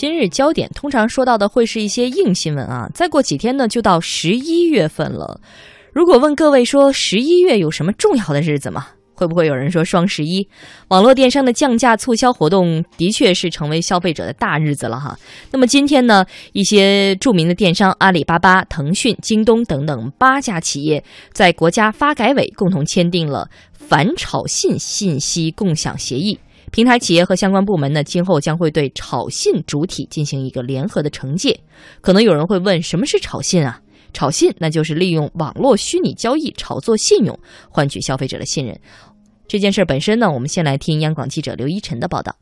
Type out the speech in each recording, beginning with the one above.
今日焦点通常说到的会是一些硬新闻啊，再过几天呢就到十一月份了。如果问各位说十一月有什么重要的日子吗？会不会有人说双十一？网络电商的降价促销活动的确是成为消费者的大日子了哈。那么今天呢，一些著名的电商阿里巴巴、腾讯、京东等等八家企业在国家发改委共同签订了反炒信信息共享协议。平台企业和相关部门呢，今后将会对炒信主体进行一个联合的惩戒。可能有人会问，什么是炒信啊？炒信那就是利用网络虚拟交易炒作信用，换取消费者的信任。这件事本身呢，我们先来听央广记者刘一晨的报道。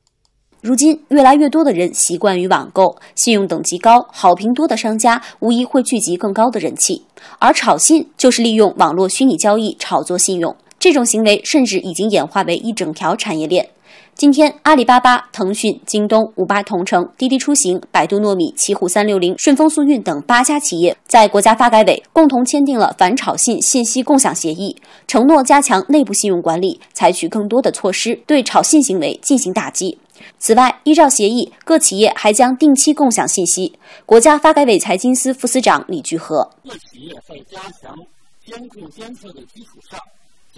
如今，越来越多的人习惯于网购，信用等级高、好评多的商家无疑会聚集更高的人气。而炒信就是利用网络虚拟交易炒作信用，这种行为甚至已经演化为一整条产业链。今天，阿里巴巴、腾讯、京东、五八同城、滴滴出行、百度糯米、奇虎三六零、顺丰速运等八家企业在国家发改委共同签订了反炒信信息共享协议，承诺加强内部信用管理，采取更多的措施对炒信行为进行打击。此外，依照协议，各企业还将定期共享信息。国家发改委财经司副司长李聚合：各企业在加强监控监测的基础上，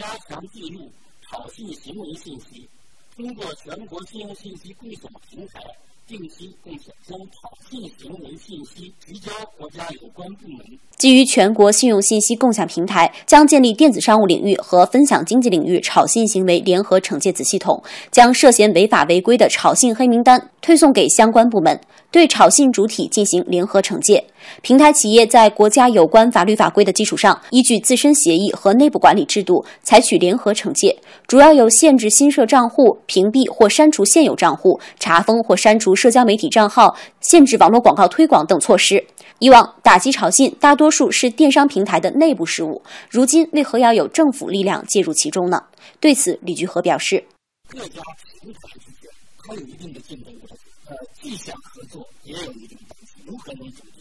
加强记录炒信行为信息。通过全国信用信息共享平台定期共享将炒信行为信息提交国家有关部门。基于全国信用信息共享平台，将建立电子商务领域和分享经济领域炒信行为联合惩戒子系统，将涉嫌违法违规的炒信黑名单推送给相关部门，对炒信主体进行联合惩戒。平台企业在国家有关法律法规的基础上，依据自身协议和内部管理制度，采取联合惩戒，主要有限制新设账户、屏蔽或删除现有账户、查封或删除社交媒体账号、限制网络广告推广等措施。以往打击炒信大多数是电商平台的内部事务，如今为何要有政府力量介入其中呢？对此，李聚合表示：各家平台之间它有一定的竞争关系，呃，既想合作，也有一定关系，有可能组织。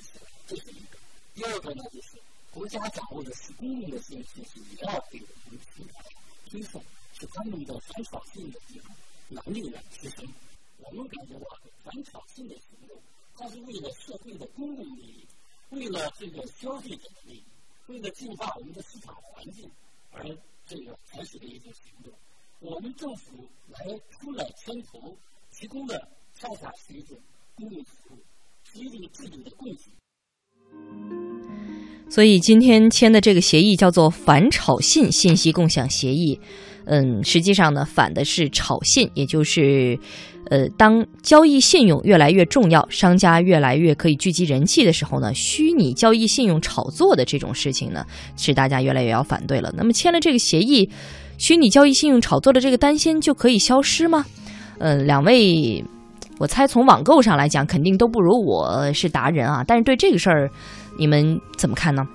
这是一个，第二个呢，就是国家掌握的是公共的信息，也要给我们平台推送，使他们的反炒信的这个能力呢提升。我们感觉到反炒信的行动，它是为了社会的公共利益，为了这个消费者的利益，为了净化我们的市场环境而这个采取的一种行动。我们政府来出来牵头，提供的恰恰是一种公共服务，是一种制度的供给。所以今天签的这个协议叫做反炒信信息共享协议，嗯，实际上呢，反的是炒信，也就是，呃，当交易信用越来越重要，商家越来越可以聚集人气的时候呢，虚拟交易信用炒作的这种事情呢，是大家越来越要反对了。那么签了这个协议，虚拟交易信用炒作的这个担心就可以消失吗？嗯，两位。我猜从网购上来讲，肯定都不如我是达人啊。但是对这个事儿，你们怎么看呢？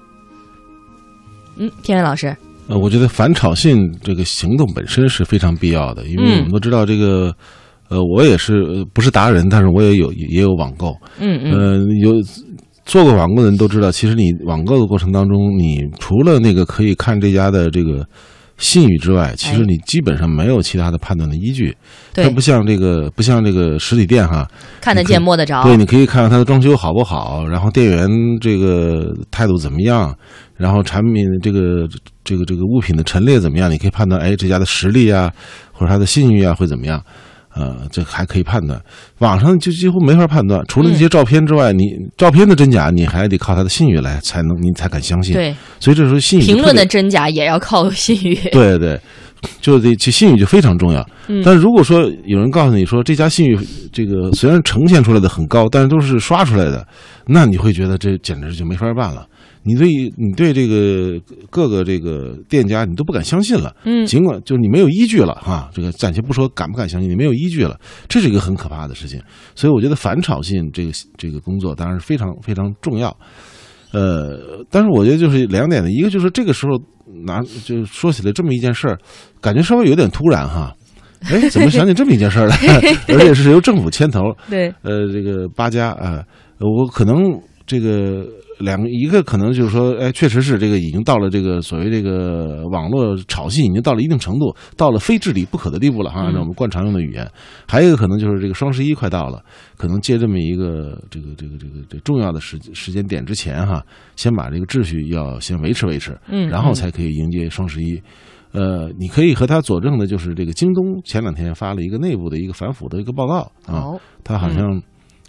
嗯，天元老师，呃，我觉得反炒信这个行动本身是非常必要的，因为我们都知道这个，呃，我也是不是达人，但是我也有也有网购，嗯嗯，呃，有做过网购的人都知道，其实你网购的过程当中，你除了那个可以看这家的这个。信誉之外，其实你基本上没有其他的判断的依据。它不像这个，不像这个实体店哈，看得见摸得着。对，你可以看看它的装修好不好，然后店员这个态度怎么样，然后产品这个这个这个物品的陈列怎么样，你可以判断，哎，这家的实力啊，或者它的信誉啊会怎么样。呃，这还可以判断，网上就几乎没法判断。除了那些照片之外，你照片的真假，你还得靠他的信誉来才能，你才敢相信。对，所以这时候信誉评论的真假也要靠信誉。对对，就得其信誉就非常重要。嗯但如果说有人告诉你说这家信誉这个虽然呈现出来的很高，但是都是刷出来的，那你会觉得这简直就没法办了。你对你对这个各个这个店家，你都不敢相信了。嗯，尽管就是你没有依据了哈，这个暂且不说敢不敢相信，你没有依据了，这是一个很可怕的事情。所以我觉得反炒信这个这个工作当然是非常非常重要。呃，但是我觉得就是两点的，一个就是这个时候拿就说起来这么一件事儿，感觉稍微有点突然哈。哎，怎么想起这么一件事儿来？而且是由政府牵头。对。呃，这个八家啊，我可能这个。两个，一个可能就是说，哎，确实是这个已经到了这个所谓这个网络炒信已经到了一定程度，到了非治理不可的地步了哈，按照我们惯常用的语言。还有一个可能就是这个双十一快到了，可能借这么一个这个这个这个这重要的时时间点之前哈，先把这个秩序要先维持维持，嗯，然后才可以迎接双十一。呃，你可以和他佐证的就是这个京东前两天发了一个内部的一个反腐的一个报告啊，他好像。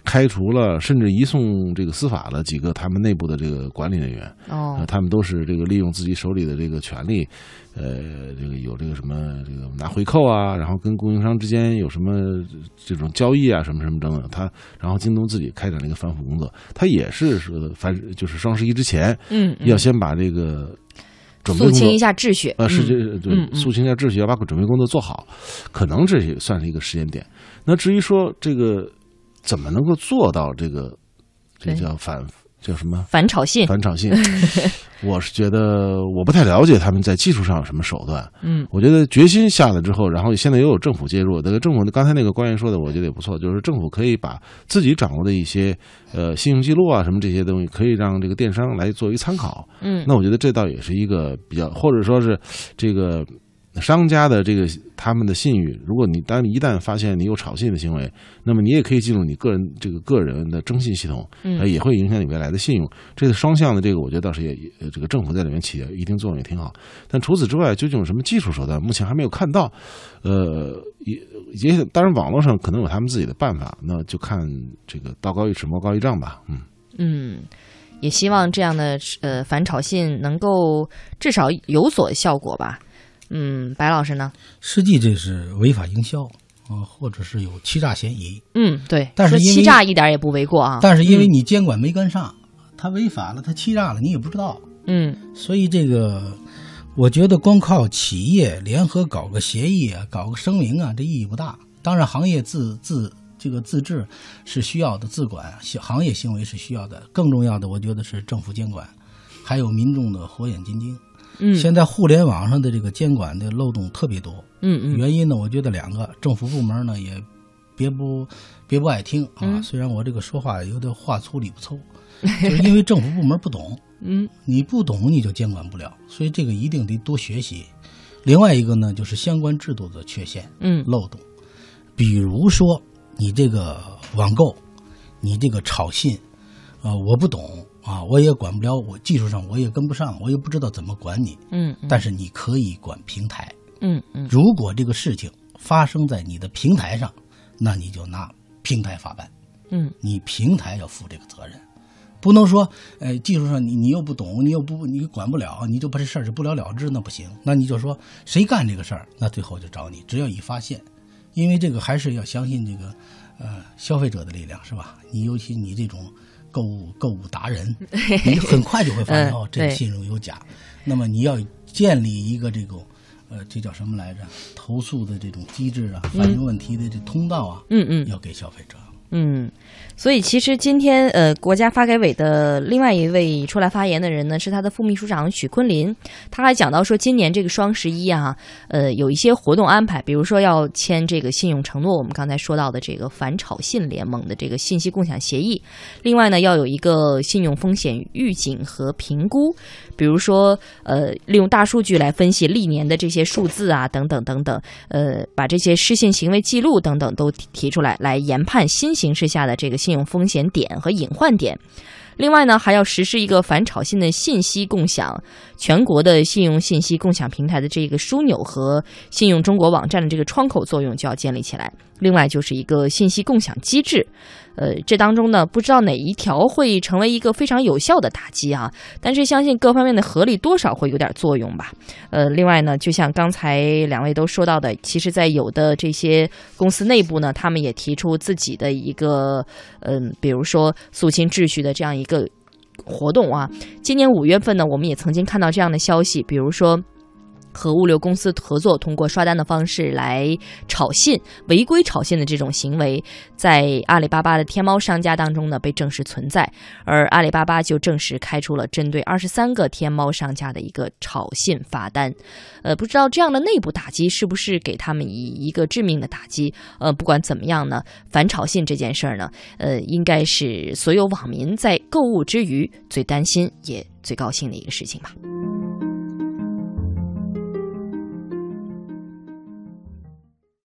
开除了，甚至移送这个司法了几个他们内部的这个管理人员。哦，他们都是这个利用自己手里的这个权利，呃，这个有这个什么这个拿回扣啊，然后跟供应商之间有什么这种交易啊，什么什么等等。他然后京东自己开展了一个反腐工作，他也是说反就是双十一之前，嗯，要先把这个准备肃清一下秩序啊，是这对肃清一下秩序，要把准备工作做好，可能这也算是一个时间点。那至于说这个。怎么能够做到这个？这叫反叫什么？反炒信。反炒信。我是觉得我不太了解他们在技术上有什么手段。嗯，我觉得决心下了之后，然后现在又有政府介入。那个政府刚才那个官员说的，我觉得也不错，就是政府可以把自己掌握的一些呃信用记录啊什么这些东西，可以让这个电商来作为参考。嗯，那我觉得这倒也是一个比较，或者说是这个。商家的这个他们的信誉，如果你当一旦发现你有炒信的行为，那么你也可以进入你个人这个个人的征信系统，嗯，也会影响你未来的信用。这个双向的这个，我觉得倒是也这个政府在里面起一定作用也挺好。但除此之外，究竟有什么技术手段，目前还没有看到。呃，也也当然网络上可能有他们自己的办法，那就看这个道高一尺，魔高一丈吧。嗯嗯，也希望这样的呃反炒信能够至少有所效果吧。嗯，白老师呢？实际这是违法营销啊，或者是有欺诈嫌疑。嗯，对。但是欺诈一点也不为过啊。但是因为你监管没跟上，他违法了，他欺诈了，你也不知道。嗯。所以这个，我觉得光靠企业联合搞个协议啊，搞个声明啊，这意义不大。当然，行业自自这个自治是需要的，自管行业行为是需要的。更重要的，我觉得是政府监管，还有民众的火眼金睛。嗯，现在互联网上的这个监管的漏洞特别多。嗯嗯，原因呢，我觉得两个，政府部门呢也别不别不爱听啊。虽然我这个说话有点话粗理不粗，就是因为政府部门不懂。嗯，你不懂你就监管不了，所以这个一定得多学习。另外一个呢，就是相关制度的缺陷，嗯，漏洞。比如说你这个网购，你这个炒信，啊，我不懂。啊，我也管不了，我技术上我也跟不上，我也不知道怎么管你。嗯，但是你可以管平台。嗯嗯，如果这个事情发生在你的平台上，那你就拿平台法办。嗯，你平台要负这个责任，不能说，呃，技术上你你又不懂，你又不你管不了，你就把这事儿就不了了之，那不行。那你就说谁干这个事儿，那最后就找你。只要一发现，因为这个还是要相信这个，呃，消费者的力量，是吧？你尤其你这种。购物购物达人，你很快就会发现哦，这个信用有假。那么你要建立一个这种，呃，这叫什么来着？投诉的这种机制啊，反映问题的这通道啊，嗯嗯，要给消费者。嗯，所以其实今天呃，国家发改委的另外一位出来发言的人呢，是他的副秘书长许昆林，他还讲到说，今年这个双十一啊，呃，有一些活动安排，比如说要签这个信用承诺，我们刚才说到的这个反炒信联盟的这个信息共享协议，另外呢，要有一个信用风险预警和评估，比如说呃，利用大数据来分析历年的这些数字啊，等等等等，呃，把这些失信行为记录等等都提出来，来研判新型。形势下的这个信用风险点和隐患点，另外呢，还要实施一个反炒信的信息共享，全国的信用信息共享平台的这个枢纽和信用中国网站的这个窗口作用就要建立起来。另外就是一个信息共享机制。呃，这当中呢，不知道哪一条会成为一个非常有效的打击啊，但是相信各方面的合力多少会有点作用吧。呃，另外呢，就像刚才两位都说到的，其实，在有的这些公司内部呢，他们也提出自己的一个，嗯，比如说肃清秩序的这样一一个活动啊。今年五月份呢，我们也曾经看到这样的消息，比如说。和物流公司合作，通过刷单的方式来炒信、违规炒信的这种行为，在阿里巴巴的天猫商家当中呢被证实存在，而阿里巴巴就正式开出了针对二十三个天猫商家的一个炒信罚单。呃，不知道这样的内部打击是不是给他们以一个致命的打击？呃，不管怎么样呢，反炒信这件事儿呢，呃，应该是所有网民在购物之余最担心也最高兴的一个事情吧。